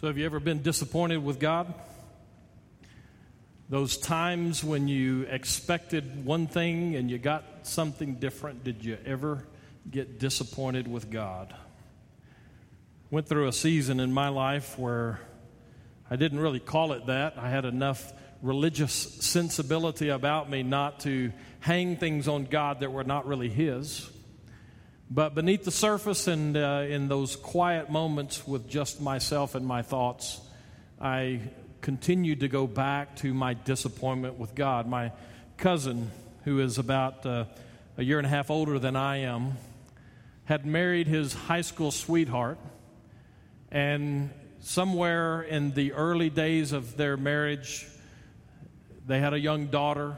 So, have you ever been disappointed with God? Those times when you expected one thing and you got something different, did you ever get disappointed with God? Went through a season in my life where I didn't really call it that. I had enough religious sensibility about me not to hang things on God that were not really His. But beneath the surface and uh, in those quiet moments with just myself and my thoughts, I continued to go back to my disappointment with God. My cousin, who is about uh, a year and a half older than I am, had married his high school sweetheart. And somewhere in the early days of their marriage, they had a young daughter.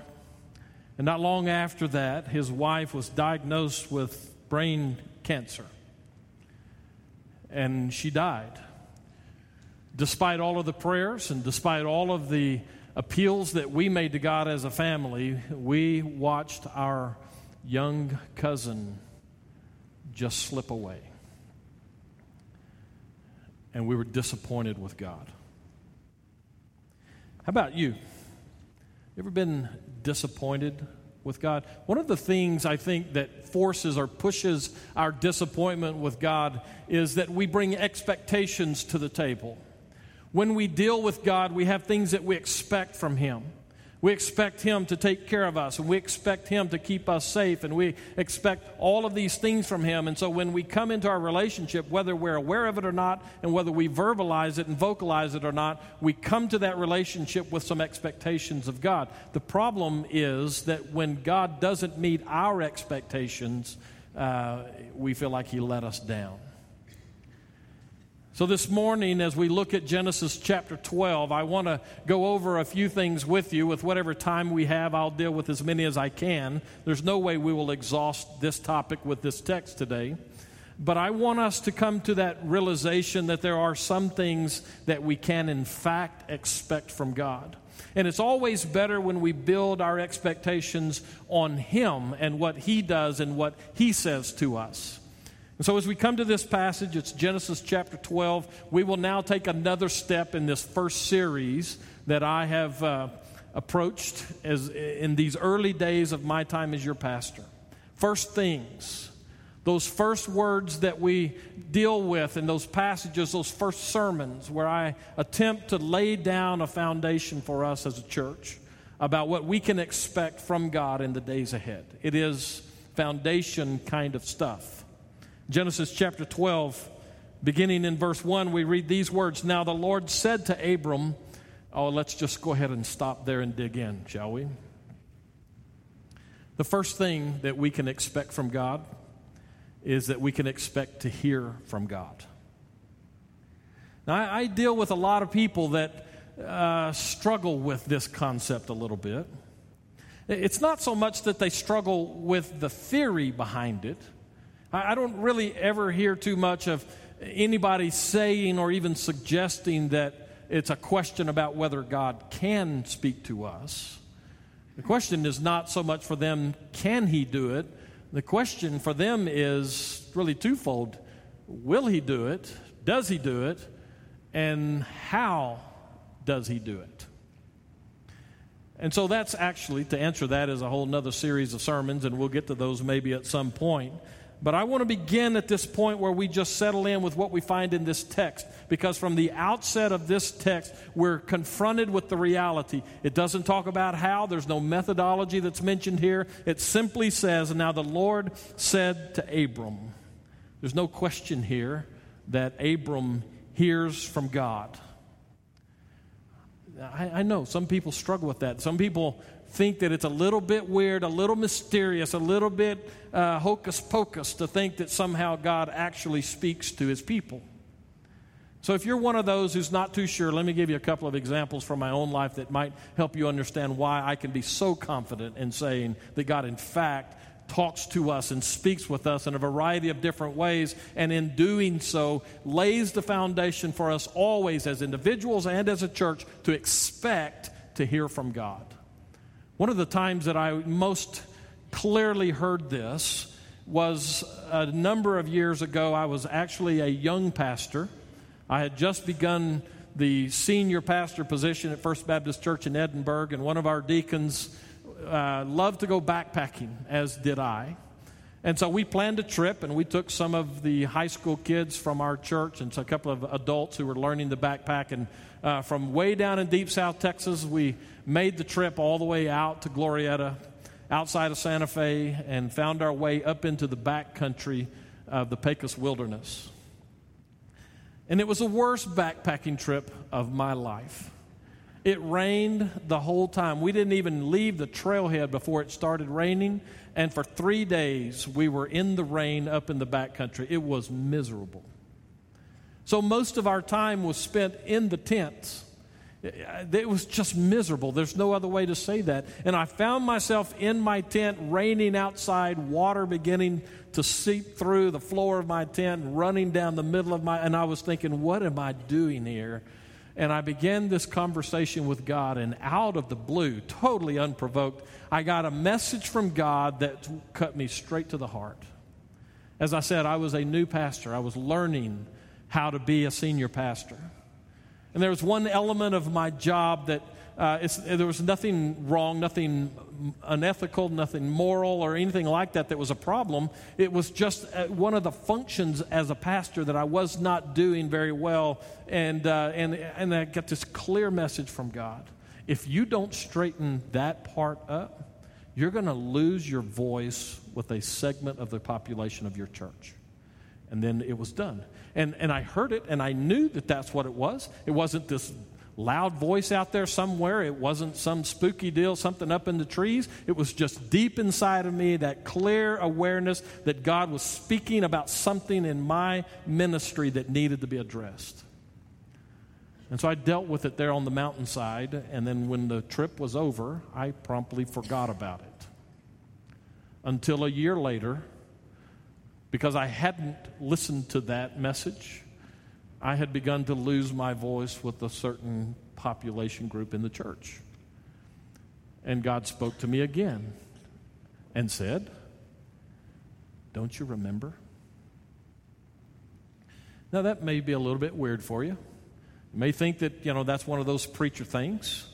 And not long after that, his wife was diagnosed with brain cancer. And she died. Despite all of the prayers and despite all of the appeals that we made to God as a family, we watched our young cousin just slip away. And we were disappointed with God. How about you? You ever been disappointed with God. One of the things I think that forces or pushes our disappointment with God is that we bring expectations to the table. When we deal with God, we have things that we expect from Him. We expect Him to take care of us, and we expect Him to keep us safe, and we expect all of these things from Him. And so when we come into our relationship, whether we're aware of it or not, and whether we verbalize it and vocalize it or not, we come to that relationship with some expectations of God. The problem is that when God doesn't meet our expectations, uh, we feel like He let us down. So, this morning, as we look at Genesis chapter 12, I want to go over a few things with you. With whatever time we have, I'll deal with as many as I can. There's no way we will exhaust this topic with this text today. But I want us to come to that realization that there are some things that we can, in fact, expect from God. And it's always better when we build our expectations on Him and what He does and what He says to us. And so, as we come to this passage, it's Genesis chapter 12. We will now take another step in this first series that I have uh, approached as in these early days of my time as your pastor. First things, those first words that we deal with in those passages, those first sermons, where I attempt to lay down a foundation for us as a church about what we can expect from God in the days ahead. It is foundation kind of stuff. Genesis chapter 12, beginning in verse 1, we read these words Now the Lord said to Abram, Oh, let's just go ahead and stop there and dig in, shall we? The first thing that we can expect from God is that we can expect to hear from God. Now, I, I deal with a lot of people that uh, struggle with this concept a little bit. It's not so much that they struggle with the theory behind it I don't really ever hear too much of anybody saying or even suggesting that it's a question about whether God can speak to us. The question is not so much for them, can He do it? The question for them is really twofold Will He do it? Does He do it? And how does He do it? And so that's actually, to answer that, is a whole nother series of sermons, and we'll get to those maybe at some point. But I want to begin at this point where we just settle in with what we find in this text, because from the outset of this text, we're confronted with the reality. It doesn't talk about how, there's no methodology that's mentioned here. It simply says, Now the Lord said to Abram. There's no question here that Abram hears from God. I, I know some people struggle with that. Some people think that it's a little bit weird, a little mysterious, a little bit uh, hocus pocus to think that somehow God actually speaks to his people. So, if you're one of those who's not too sure, let me give you a couple of examples from my own life that might help you understand why I can be so confident in saying that God, in fact, talks to us and speaks with us in a variety of different ways, and in doing so, lays the foundation for us always as individuals and as a church to expect to hear from God. One of the times that I most clearly heard this was a number of years ago. I was actually a young pastor. I had just begun the senior pastor position at First Baptist Church in Edinburg, and one of our deacons uh, loved to go backpacking, as did I. And so we planned a trip, and we took some of the high school kids from our church and a couple of adults who were learning the backpack. And uh, from way down in deep South Texas, we made the trip all the way out to Glorieta, outside of Santa Fe, and found our way up into the back country of the Pecos Wilderness. And it was the worst backpacking trip of my life. It rained the whole time. We didn't even leave the trailhead before it started raining. And for three days, we were in the rain up in the backcountry. It was miserable. So most of our time was spent in the tents. It was just miserable. There's no other way to say that. And I found myself in my tent, raining outside, water beginning to seep through the floor of my tent, running down the middle of my. And I was thinking, what am I doing here? And I began this conversation with God, and out of the blue, totally unprovoked, I got a message from God that cut me straight to the heart. As I said, I was a new pastor, I was learning how to be a senior pastor. And there was one element of my job that uh, there was nothing wrong, nothing unethical, nothing moral, or anything like that that was a problem. It was just uh, one of the functions as a pastor that I was not doing very well. And, uh, and, and I got this clear message from God. If you don't straighten that part up, you're going to lose your voice with a segment of the population of your church. And then it was done. And, and I heard it, and I knew that that's what it was. It wasn't this loud voice out there somewhere. It wasn't some spooky deal, something up in the trees. It was just deep inside of me that clear awareness that God was speaking about something in my ministry that needed to be addressed. And so I dealt with it there on the mountainside, and then when the trip was over, I promptly forgot about it. Until a year later, because I hadn't listened to that message, I had begun to lose my voice with a certain population group in the church. And God spoke to me again and said, Don't you remember? Now, that may be a little bit weird for you. You may think that, you know, that's one of those preacher things.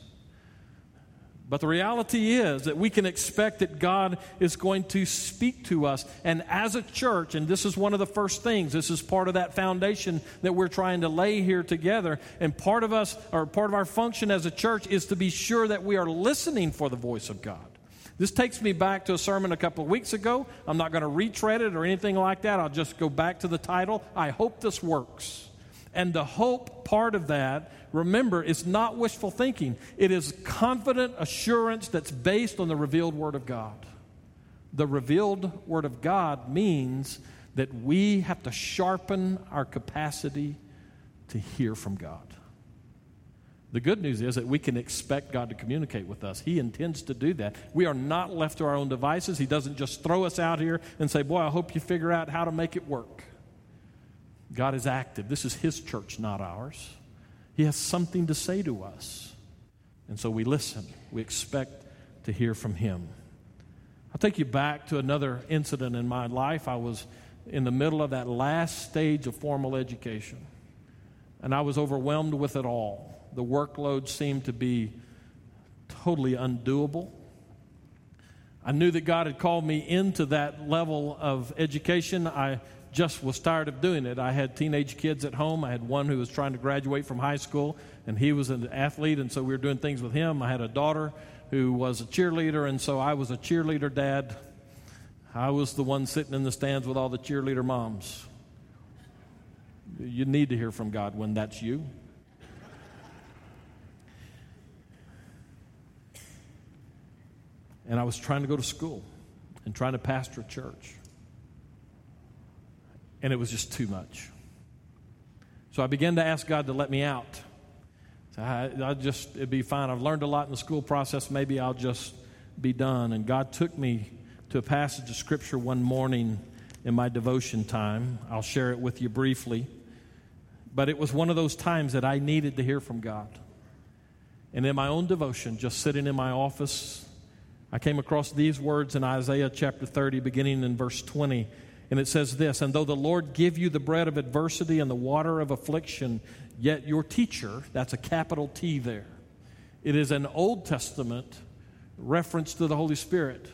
But the reality is that we can expect that God is going to speak to us. And as a church, and this is one of the first things, this is part of that foundation that we're trying to lay here together. And part of us, or part of our function as a church, is to be sure that we are listening for the voice of God. This takes me back to a sermon a couple of weeks ago. I'm not going to retread it or anything like that. I'll just go back to the title. I hope this works. And the hope part of that, remember, it's not wishful thinking. It is confident assurance that's based on the revealed Word of God. The revealed Word of God means that we have to sharpen our capacity to hear from God. The good news is that we can expect God to communicate with us. He intends to do that. We are not left to our own devices. He doesn't just throw us out here and say, Boy, I hope you figure out how to make it work. God is active. This is His church, not ours. He has something to say to us. And so we listen. We expect to hear from Him. I'll take you back to another incident in my life. I was in the middle of that last stage of formal education, and I was overwhelmed with it all. The workload seemed to be totally undoable. I knew that God had called me into that level of education. I just was tired of doing it. I had teenage kids at home. I had one who was trying to graduate from high school, and he was an athlete, and so we were doing things with him. I had a daughter who was a cheerleader, and so I was a cheerleader dad. I was the one sitting in the stands with all the cheerleader moms. You need to hear from God when that's you. And I was trying to go to school and trying to pastor a church and it was just too much. So I began to ask God to let me out. So I, I just, it'd be fine. I've learned a lot in the school process. Maybe I'll just be done. And God took me to a passage of Scripture one morning in my devotion time. I'll share it with you briefly. But it was one of those times that I needed to hear from God. And in my own devotion, just sitting in my office, I came across these words in Isaiah chapter 30, beginning in verse 20. And it says this And though the Lord give you the bread of adversity and the water of affliction, yet your teacher, that's a capital T there, it is an Old Testament reference to the Holy Spirit.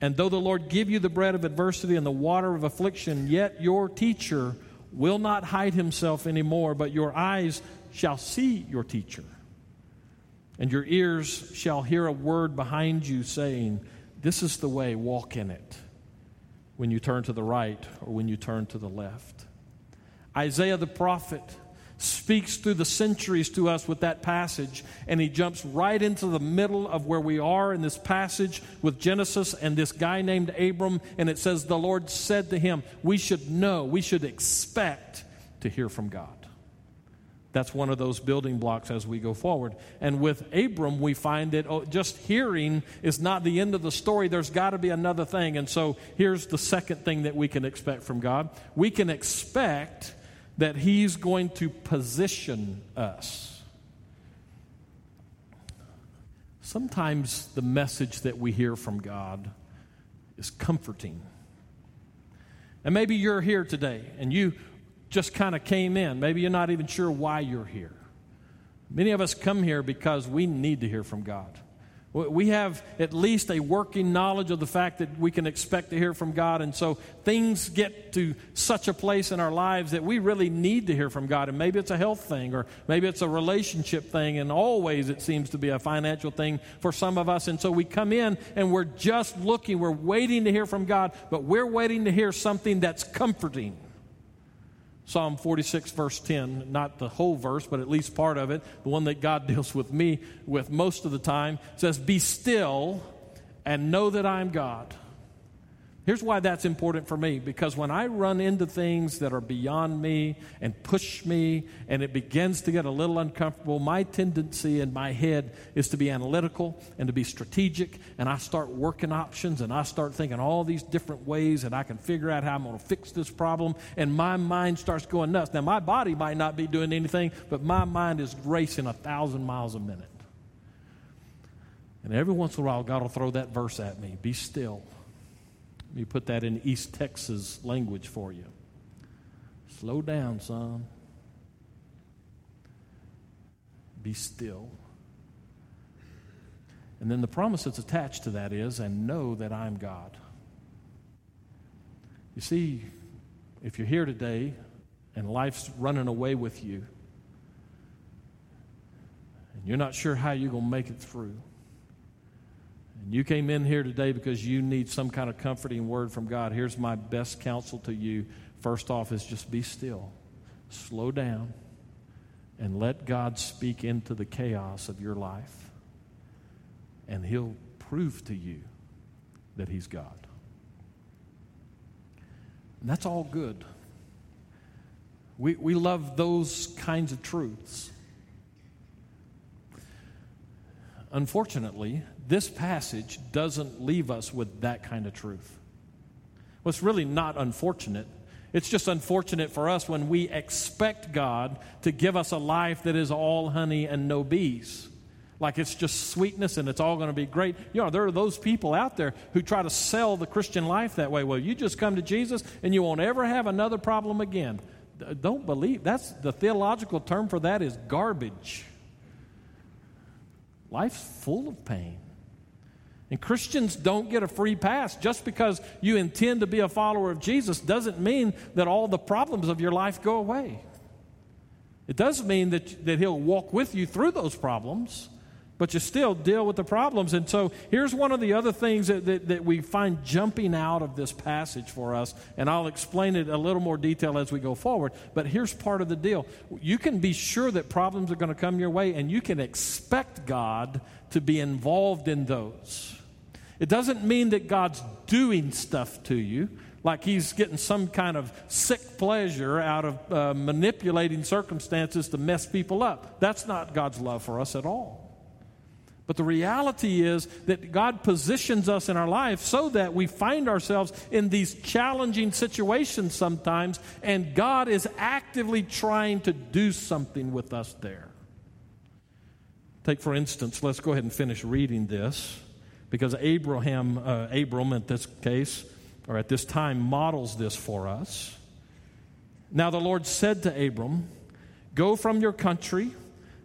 And though the Lord give you the bread of adversity and the water of affliction, yet your teacher will not hide himself anymore, but your eyes shall see your teacher. And your ears shall hear a word behind you saying, This is the way, walk in it, when you turn to the right or when you turn to the left. Isaiah the prophet speaks through the centuries to us with that passage, and he jumps right into the middle of where we are in this passage with Genesis and this guy named Abram. And it says, The Lord said to him, We should know, we should expect to hear from God. That's one of those building blocks as we go forward. And with Abram, we find that oh, just hearing is not the end of the story. There's got to be another thing. And so here's the second thing that we can expect from God we can expect that He's going to position us. Sometimes the message that we hear from God is comforting. And maybe you're here today and you just kind of came in. Maybe you're not even sure why you're here. Many of us come here because we need to hear from God. We have at least a working knowledge of the fact that we can expect to hear from God. And so things get to such a place in our lives that we really need to hear from God. And maybe it's a health thing, or maybe it's a relationship thing. And always it seems to be a financial thing for some of us. And so we come in and we're just looking, we're waiting to hear from God, but we're waiting to hear something that's comforting. Psalm 46, verse 10, not the whole verse, but at least part of it, the one that God deals with me with most of the time, says, Be still and know that I am God. Here's why that's important for me because when I run into things that are beyond me and push me and it begins to get a little uncomfortable, my tendency in my head is to be analytical and to be strategic. And I start working options and I start thinking all these different ways that I can figure out how I'm going to fix this problem. And my mind starts going nuts. Now, my body might not be doing anything, but my mind is racing a thousand miles a minute. And every once in a while, God will throw that verse at me be still let me put that in East Texas language for you. Slow down, son. Be still. And then the promise that's attached to that is, and know that I'm God. You see, if you're here today and life's running away with you, and you're not sure how you're going to make it through, and you came in here today because you need some kind of comforting word from God, here's my best counsel to you. First off, is just be still, slow down, and let God speak into the chaos of your life. And He'll prove to you that He's God. And that's all good. We, we love those kinds of truths. Unfortunately, this passage doesn't leave us with that kind of truth. Well, it's really not unfortunate. It's just unfortunate for us when we expect God to give us a life that is all honey and no bees. Like it's just sweetness and it's all going to be great. You know, there are those people out there who try to sell the Christian life that way. Well, you just come to Jesus and you won't ever have another problem again. Don't believe. That's the theological term for that is garbage. Life's full of pain. And Christians don't get a free pass. Just because you intend to be a follower of Jesus doesn't mean that all the problems of your life go away. It does mean that, that He'll walk with you through those problems, but you still deal with the problems. And so here's one of the other things that, that, that, we find jumping out of this passage for us, and I'll explain it a little more detail as we go forward. But here's part of the deal you can be sure that problems are going to come your way, and you can expect God to be involved in those. It doesn't mean that God's doing stuff to you, like He's getting some kind of sick pleasure out of uh, manipulating circumstances to mess people up. That's not God's love for us at all. But the reality is that God positions us in our life so that we find ourselves in these challenging situations sometimes, and God is actively trying to do something with us there. Take, for instance, let's go ahead and finish reading this because Abraham, uh, Abram in this case, or at this time models this for us. Now the Lord said to Abram, Go from your country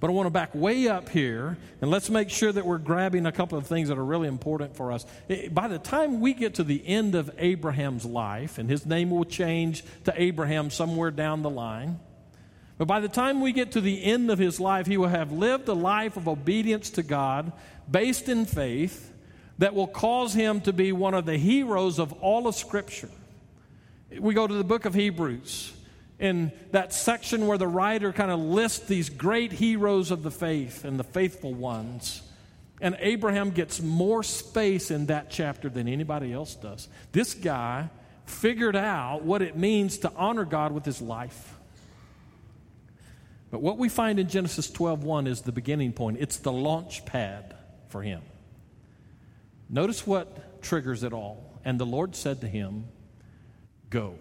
But I want to back way up here, and let's make sure that we're grabbing a couple of things that are really important for us. By the time we get to the end of Abraham's life, and his name will change to Abraham somewhere down the line, but by the time we get to the end of his life, he will have lived a life of obedience to God based in faith that will cause him to be one of the heroes of all of Scripture. We go to the book of Hebrews in that section where the writer kind of lists these great heroes of the faith and the faithful ones. And Abraham gets more space in that chapter than anybody else does. This guy figured out what it means to honor God with his life. But what we find in Genesis 12:1 is the beginning point. It's the launch pad for him. Notice what triggers it all. And the Lord said to him, "Go."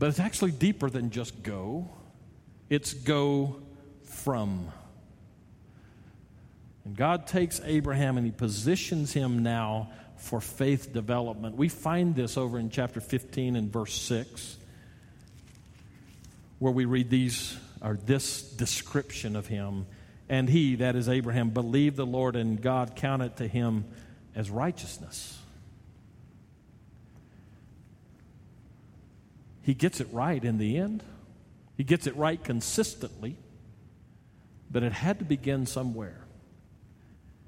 But it's actually deeper than just go, it's go from. And God takes Abraham and he positions him now for faith development. We find this over in chapter 15 and verse 6, where we read these or this description of him. And he, that is Abraham, believed the Lord, and God counted to him as righteousness. He gets it right in the end. He gets it right consistently, but it had to begin somewhere.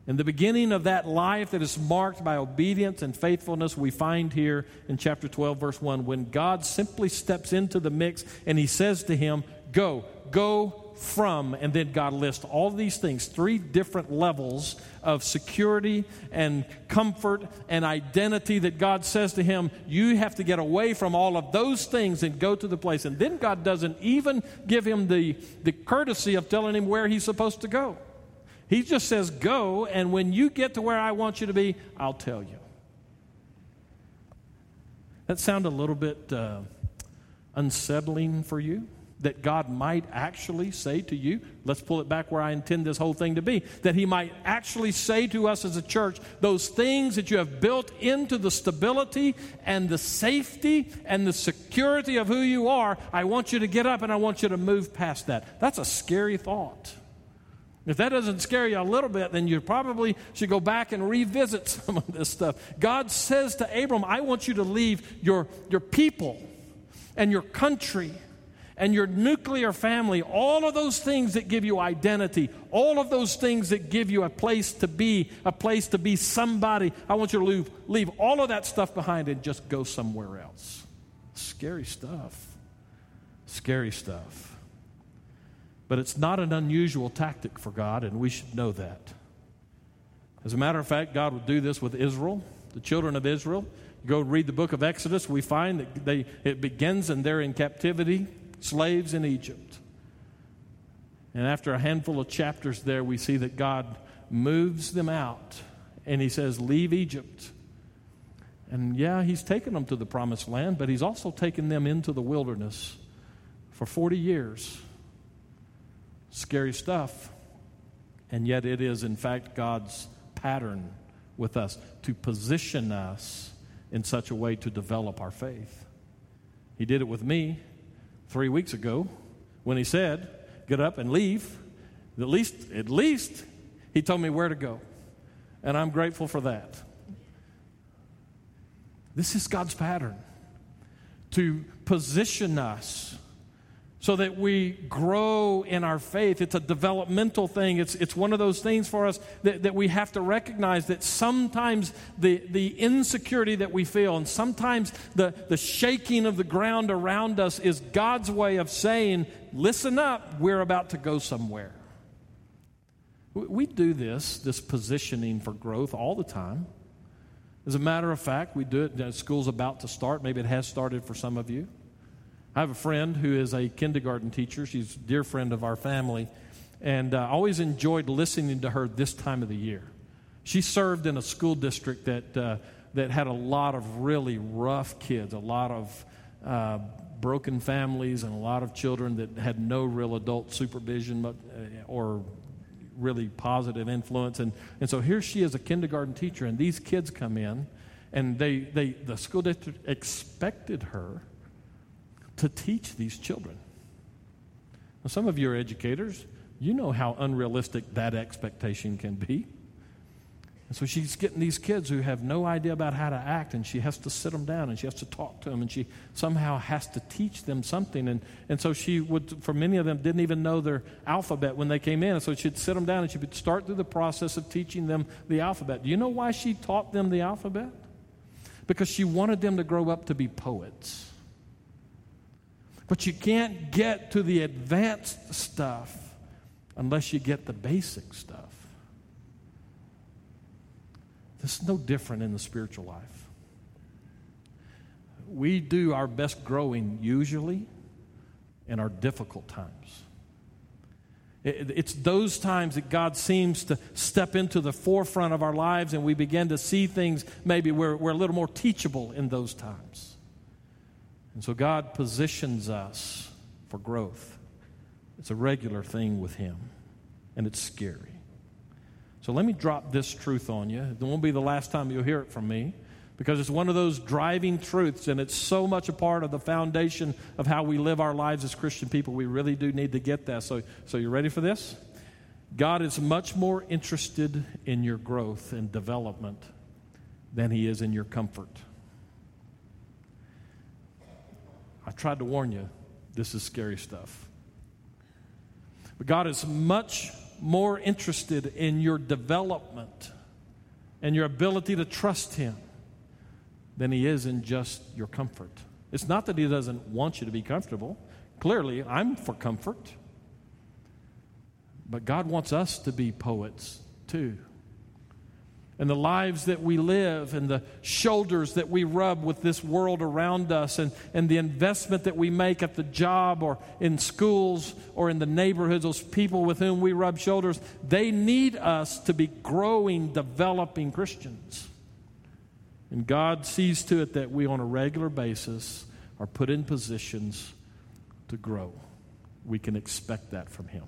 In the beginning of that life that is marked by obedience and faithfulness, we find here in chapter 12, verse 1, when God simply steps into the mix and he says to him, Go, go from, and then God lists all these things, three different levels of security and comfort and identity that God says to him, You have to get away from all of those things and go to the place. And then God doesn't even give him the, the courtesy of telling him where he's supposed to go. He just says, Go, and when you get to where I want you to be, I'll tell you. That sound a little bit uh, unsettling for you? That God might actually say to you, let's pull it back where I intend this whole thing to be, that He might actually say to us as a church, those things that you have built into the stability and the safety and the security of who you are, I want you to get up and I want you to move past that. That's a scary thought. If that doesn't scare you a little bit, then you probably should go back and revisit some of this stuff. God says to Abram, I want you to leave your, your people and your country and your nuclear family, all of those things that give you identity, all of those things that give you a place to be, a place to be somebody, I want you to leave, leave all of that stuff behind and just go somewhere else. Scary stuff. Scary stuff. But it's not an unusual tactic for God, and we should know that. As a matter of fact, God would do this with Israel, the children of Israel. You go read the book of Exodus, we find that they, it begins and they're in captivity slaves in Egypt. And after a handful of chapters there, we see that God moves them out and he says, Leave Egypt. And yeah, he's taken them to the promised land, but he's also taken them into the wilderness for 40 years. Scary stuff. And yet, it is, in fact, God's pattern with us to position us in such a way to develop our faith. He did it with me three weeks ago when he said, Get up and leave. At least, at least, he told me where to go. And I'm grateful for that. This is God's pattern to position us so that we grow in our faith. It's a developmental thing. It's, it's one of those things for us that, that we have to recognize that sometimes the, the insecurity that we feel and sometimes the, the shaking of the ground around us is God's way of saying, listen up, we're about to go somewhere. We do this, this positioning for growth all the time. As a matter of fact, we do it, school's about to start. Maybe it has started for some of you. I have a friend who is a kindergarten teacher. She's a dear friend of our family. and I uh, always enjoyed listening to her this time of the year. She served in a school district that, uh, that had a lot of really rough kids, a lot of uh, broken families, and a lot of children that had no real adult supervision uh, or really positive influence. And, and so here she is, a kindergarten teacher, and these kids come in, and they, they, the school district expected her to teach these children. Now, some of you are educators. You know how unrealistic that expectation can be. And so she's getting these kids who have no idea about how to act, and she has to sit them down and she has to talk to them, and she somehow has to teach them something. And, and so she would, for many of them, didn't even know their alphabet when they came in. And so she'd sit them down and she would start through the process of teaching them the alphabet. Do you know why she taught them the alphabet? Because she wanted them to grow up to be poets. But you can't get to the advanced stuff unless you get the basic stuff. This is no different in the spiritual life. We do our best growing usually in our difficult times. It's those times that God seems to step into the forefront of our lives and we begin to see things maybe we're, we're a little more teachable in those times. And so God positions us for growth. It's a regular thing with Him, and it's scary. So let me drop this truth on you. It won't be the last time you'll hear it from me because it's one of those driving truths and it's so much a part of the foundation of how we live our lives as Christian people. We really do need to get that. So, so you ready for this? God is much more interested in your growth and development than he is in your comfort. I tried to warn you, this is scary stuff. But God is much more interested in your development and your ability to trust Him than He is in just your comfort. It's not that He doesn't want you to be comfortable. Clearly, I'm for comfort. But God wants us to be poets too and the lives that we live and the shoulders that we rub with this world around us and, and the investment that we make at the job or in schools or in the neighborhoods, those people with whom we rub shoulders, they need us to be growing, developing Christians. And God sees to it that we, on a regular basis, are put in positions to grow. We can expect that from Him.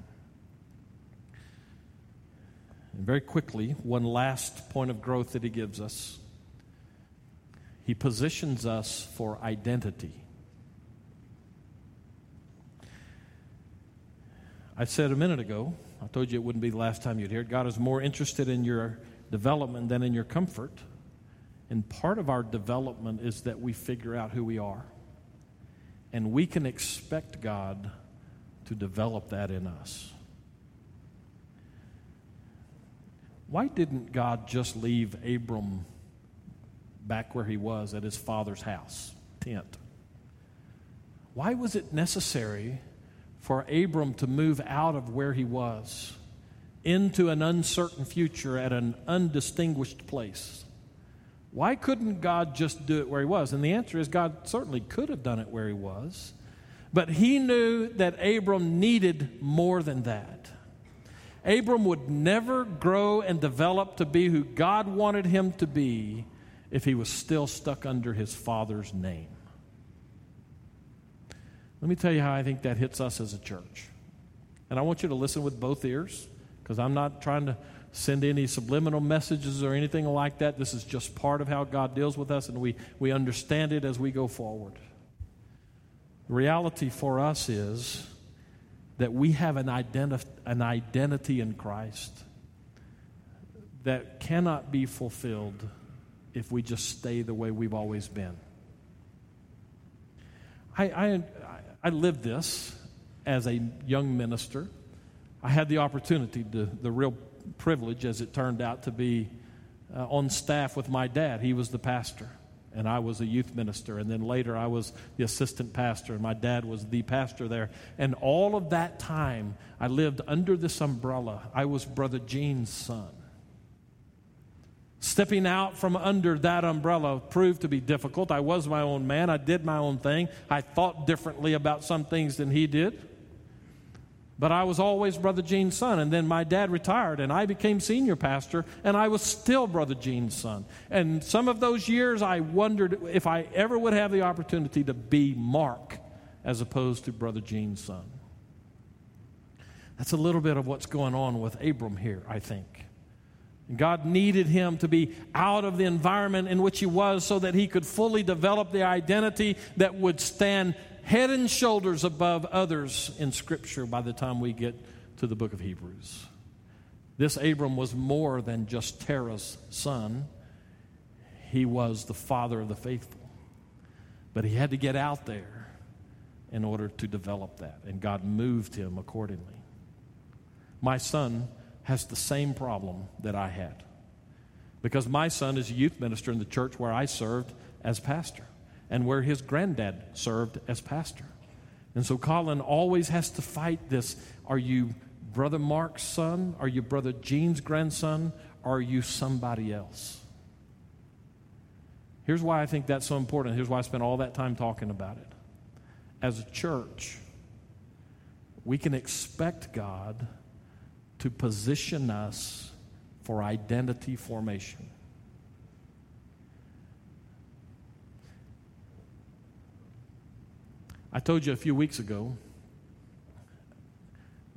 And very quickly, one last point of growth that he gives us he positions us for identity. I said a minute ago, I told you it wouldn't be the last time you'd hear it. God is more interested in your development than in your comfort. And part of our development is that we figure out who we are. And we can expect God to develop that in us. Why didn't God just leave Abram back where he was at his father's house, tent? Why was it necessary for Abram to move out of where he was into an uncertain future at an undistinguished place? Why couldn't God just do it where he was? And the answer is God certainly could have done it where he was, but he knew that Abram needed more than that. Abram would never grow and develop to be who God wanted him to be if he was still stuck under his father's name. Let me tell you how I think that hits us as a church. And I want you to listen with both ears because I'm not trying to send any subliminal messages or anything like that. This is just part of how God deals with us, and we, we understand it as we go forward. The reality for us is that we have an, an identity in Christ that cannot be fulfilled if we just stay the way we've always been. I, I, I lived this as a young minister. I had the opportunity, to, the real privilege, as it turned out, to be uh, on staff with my dad. He was the pastor and I was a youth minister. And then later I was the assistant pastor, and my dad was the pastor there. And all of that time, I lived under this umbrella. I was Brother Gene's son. Stepping out from under that umbrella proved to be difficult. I was my own man. I did my own thing. I thought differently about some things than he did. But I was always Brother Gene's son. And then my dad retired, and I became senior pastor, and I was still Brother Gene's son. And some of those years, I wondered if I ever would have the opportunity to be Mark as opposed to Brother Gene's son. That's a little bit of what's going on with Abram here, I think. God needed him to be out of the environment in which he was so that he could fully develop the identity that would stand head and shoulders above others in Scripture by the time we get to the book of Hebrews. This Abram was more than just Terah's son, he was the father of the faithful. But he had to get out there in order to develop that, and God moved him accordingly. My son has the same problem that I had because my son is a youth minister in the church where I served as pastor and where his granddad served as pastor. And so Colin always has to fight this. Are you Brother Mark's son? Are you Brother Gene's grandson? Are you somebody else? Here's why I think that's so important. Here's why I spent all that time talking about it. As a church, we can expect God to position us for identity formation. I told you a few weeks ago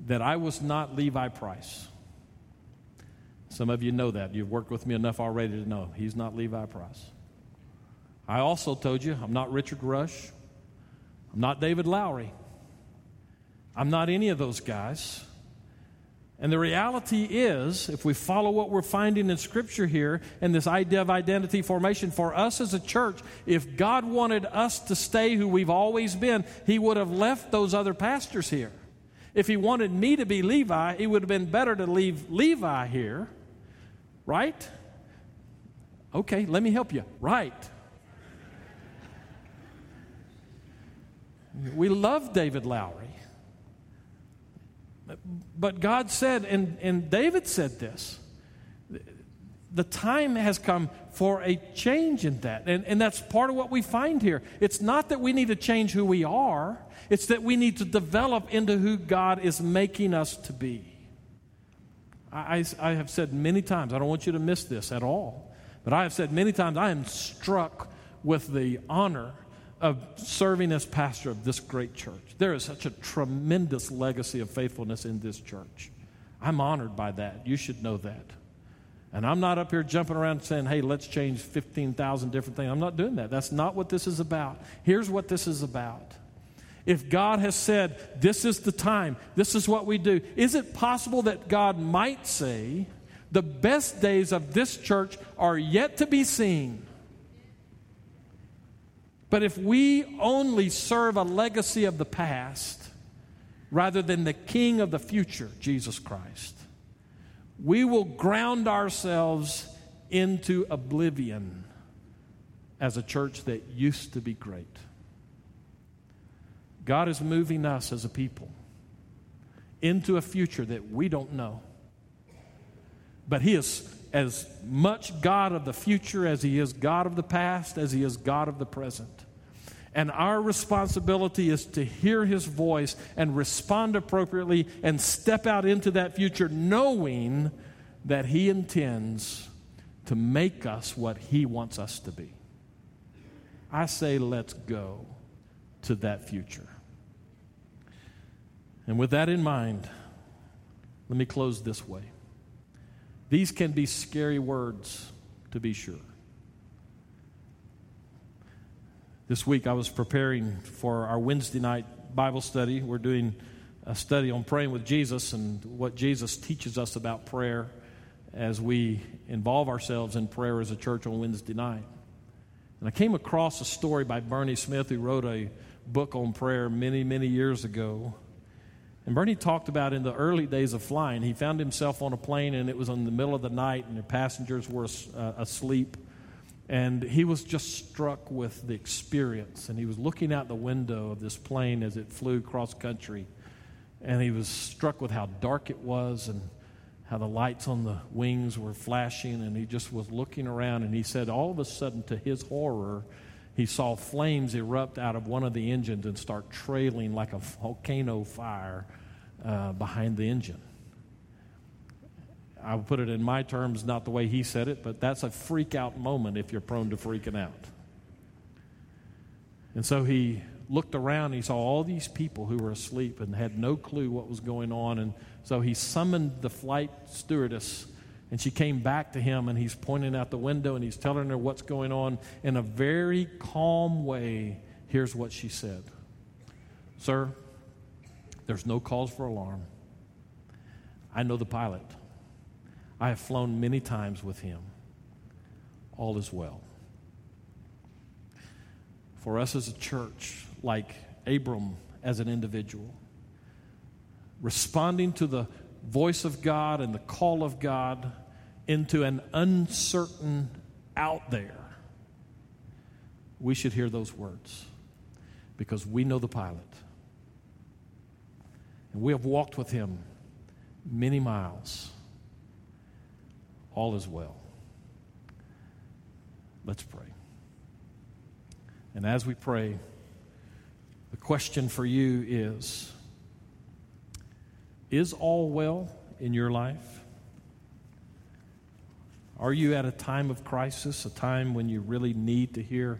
that I was not Levi Price. Some of you know that. You've worked with me enough already to know he's not Levi Price. I also told you I'm not Richard Rush. I'm not David Lowry. I'm not any of those guys. And the reality is, if we follow what we're finding in Scripture here and this idea of identity formation, for us as a church, if God wanted us to stay who we've always been, He would have left those other pastors here. If He wanted me to be Levi, it would have been better to leave Levi here, right? Okay, let me help you. Right. We love David Lowry. But God said, and, and David said this the time has come for a change in that. And, and that's part of what we find here. It's not that we need to change who we are, it's that we need to develop into who God is making us to be. I, I, I have said many times, I don't want you to miss this at all, but I have said many times, I am struck with the honor of serving as pastor of this great church. There is such a tremendous legacy of faithfulness in this church. I'm honored by that. You should know that. And I'm not up here jumping around saying, hey, let's change 15,000 different things. I'm not doing that. That's not what this is about. Here's what this is about. If God has said, this is the time, this is what we do, is it possible that God might say, the best days of this church are yet to be seen? But if we only serve a legacy of the past rather than the king of the future, Jesus Christ, we will ground ourselves into oblivion as a church that used to be great. God is moving us as a people into a future that we don't know. But He is as much God of the future as He is God of the past, as He is God of the present. And our responsibility is to hear His voice and respond appropriately and step out into that future knowing that He intends to make us what He wants us to be. I say, let's go to that future. And with that in mind, let me close this way. These can be scary words, to be sure. This week I was preparing for our Wednesday night Bible study. We're doing a study on praying with Jesus and what Jesus teaches us about prayer as we involve ourselves in prayer as a church on Wednesday night. And I came across a story by Bernie Smith, who wrote a book on prayer many, many years ago. And Bernie talked about in the early days of flying, he found himself on a plane and it was in the middle of the night and the passengers were uh, asleep. And he was just struck with the experience. And he was looking out the window of this plane as it flew cross country. And he was struck with how dark it was and how the lights on the wings were flashing. And he just was looking around. And he said, all of a sudden, to his horror, he saw flames erupt out of one of the engines and start trailing like a volcano fire uh, behind the engine. I'll put it in my terms, not the way he said it, but that's a freak out moment if you're prone to freaking out. And so he looked around, he saw all these people who were asleep and had no clue what was going on. And so he summoned the flight stewardess, and she came back to him, and he's pointing out the window and he's telling her what's going on. In a very calm way, here's what she said Sir, there's no cause for alarm. I know the pilot. I have flown many times with him. All is well. For us as a church, like Abram as an individual, responding to the voice of God and the call of God into an uncertain out there, we should hear those words because we know the pilot. And we have walked with him many miles. All is well. Let's pray. And as we pray, the question for you is Is all well in your life? Are you at a time of crisis, a time when you really need to hear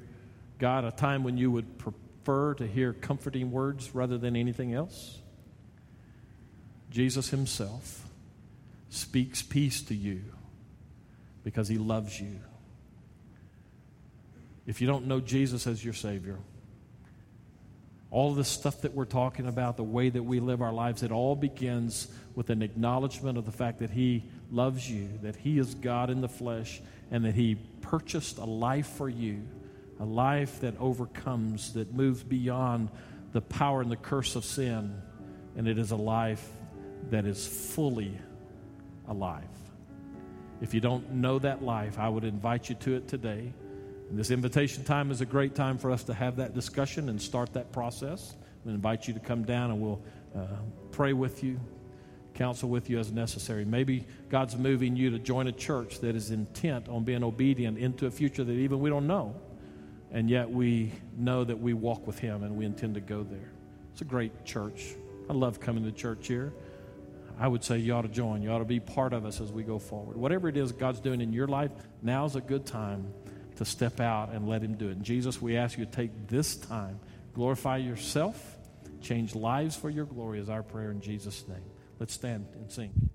God, a time when you would prefer to hear comforting words rather than anything else? Jesus Himself speaks peace to you because He loves you. If you don't know Jesus as your Savior, all the stuff that we're talking about, the way that we live our lives, it all begins with an acknowledgement of the fact that He loves you, that He is God in the flesh, and that He purchased a life for you, a life that overcomes, that moves beyond the power and the curse of sin, and it is a life that is fully alive. If you don't know that life, I would invite you to it today. This invitation time is a great time for us to have that discussion and start that process. We invite you to come down and we'll uh, pray with you, counsel with you as necessary. Maybe God's moving you to join a church that is intent on being obedient into a future that even we don't know. And yet we know that we walk with Him and we intend to go there. It's a great church. I love coming to church here. I would say you ought to join. You ought to be part of us as we go forward. Whatever it is God's doing in your life, now's a good time to step out and let Him do it. And Jesus, we ask you to take this time, glorify yourself, change lives for your glory is our prayer in Jesus' name. Let's stand and sing.